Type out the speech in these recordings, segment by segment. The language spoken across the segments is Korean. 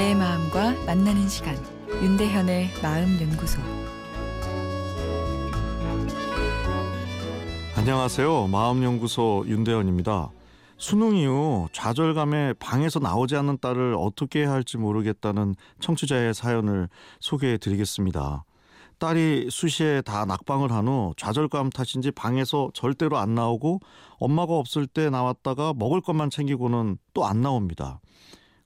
마음과 만나는 시간 윤대현의 마음 연구소 안녕하세요. 마음 연구소 윤대현입니다. 수능 이후 좌절감에 방에서 나오지 않는 딸을 어떻게 해야 할지 모르겠다는 청취자의 사연을 소개해 드리겠습니다. 딸이 수시에 다 낙방을 한 후 좌절감 탓인지 방에서 절대로 안 나오고 엄마가 없을 때 나왔다가 먹을 것만 챙기고는 또 안 나옵니다.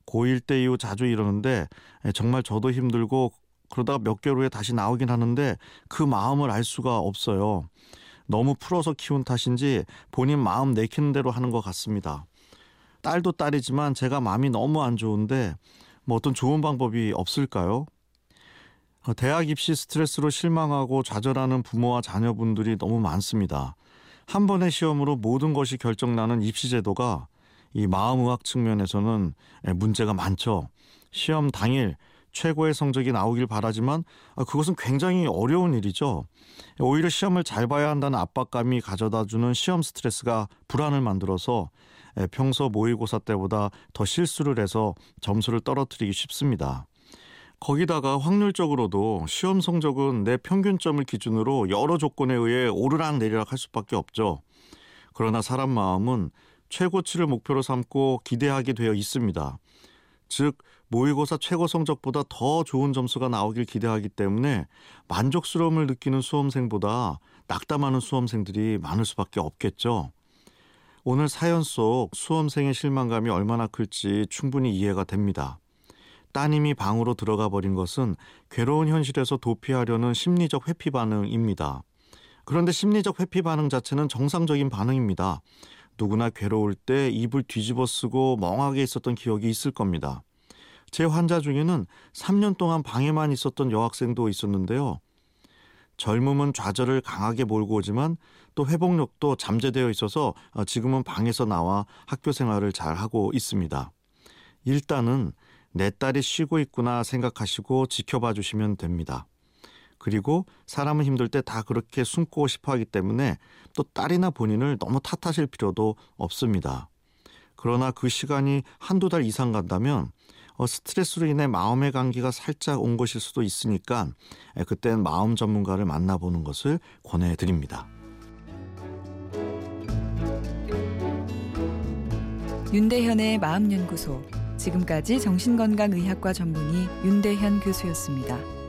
고1 때 이후 자주 이러는데 정말 저도 힘들고 그러다가 몇 개월 후에 다시 나오긴 하는데 그 마음을 알 수가 없어요. 너무 풀어서 키운 탓인지 본인 마음 내키는 대로 하는 것 같습니다. 딸도 딸이지만 제가 마음이 너무 안 좋은데 뭐 어떤 좋은 방법이 없을까요? 어, 대학 입시 스트레스로 실망하고 좌절하는 부모와 자녀분들이 너무 많습니다. 한 번의 시험으로 모든 것이 결정나는 입시 제도가 이 마음의학 측면에서는 문제가 많죠. 시험 당일 최고의 성적이 나오길 바라지만 아, 그것은 굉장히 어려운 일이죠. 오히려 시험을 잘 봐야 한다는 압박감이 가져다 주는 시험 스트레스가 불안을 만들어서 평소 모의고사 때보다 더 실수를 해서 점수를 떨어뜨리기 쉽습니다. 거기다가 확률적으로도 시험 성적은 내 평균점을 기준으로 여러 조건에 의해 오르락 내리락 할 수밖에 없죠. 그러나 사람 마음은 최고치를 목표로 삼고 기대하게 되어 있습니다. 즉 모의고사 최고 성적보다 더 좋은 점수가 나오길 기대하기 때문에 만족스러움을 느끼는 수험생보다 낙담하는 수험생들이 많을 수밖에 없겠죠. 오늘 사연 속 수험생의 실망감이 얼마나 클지 충분히 이해가 됩니다. 따님이 방으로 들어가 버린 것은 괴로운 현실에서 도피하려는 심리적 회피 반응입니다. 그런데 심리적 회피 반응 자체는 정상적인 반응입니다. 누구나 괴로울 때 입을 뒤집어 쓰고 멍하게 있었던 기억이 있을 겁니다. 제 환자 중에는 3년 동안 방에만 있었던 여학생도 있었는데요. 젊음은 좌절을 강하게 몰고 오지만 또 회복력도 잠재되어 있어서 지금은 방에서 나와 학교 생활을 잘 하고 있습니다. 일단은 내 딸이 쉬고 있구나 생각하시고 지켜봐 주시면 됩니다. 그리고 사람은 힘들 때 다 그렇게 숨고 싶어 하기 때문에 또 딸이나 본인을 너무 탓하실 필요도 없습니다. 그러나 그 시간이 한두 달 이상 간다면 어, 스트레스로 인해 마음의 감기가 살짝 온 것일 수도 있으니까 그땐 마음 전문가를 만나보는 것을 권해드립니다. 윤대현의 마음연구소 지금까지 정신건강의학과 전문의 윤대현 교수였습니다.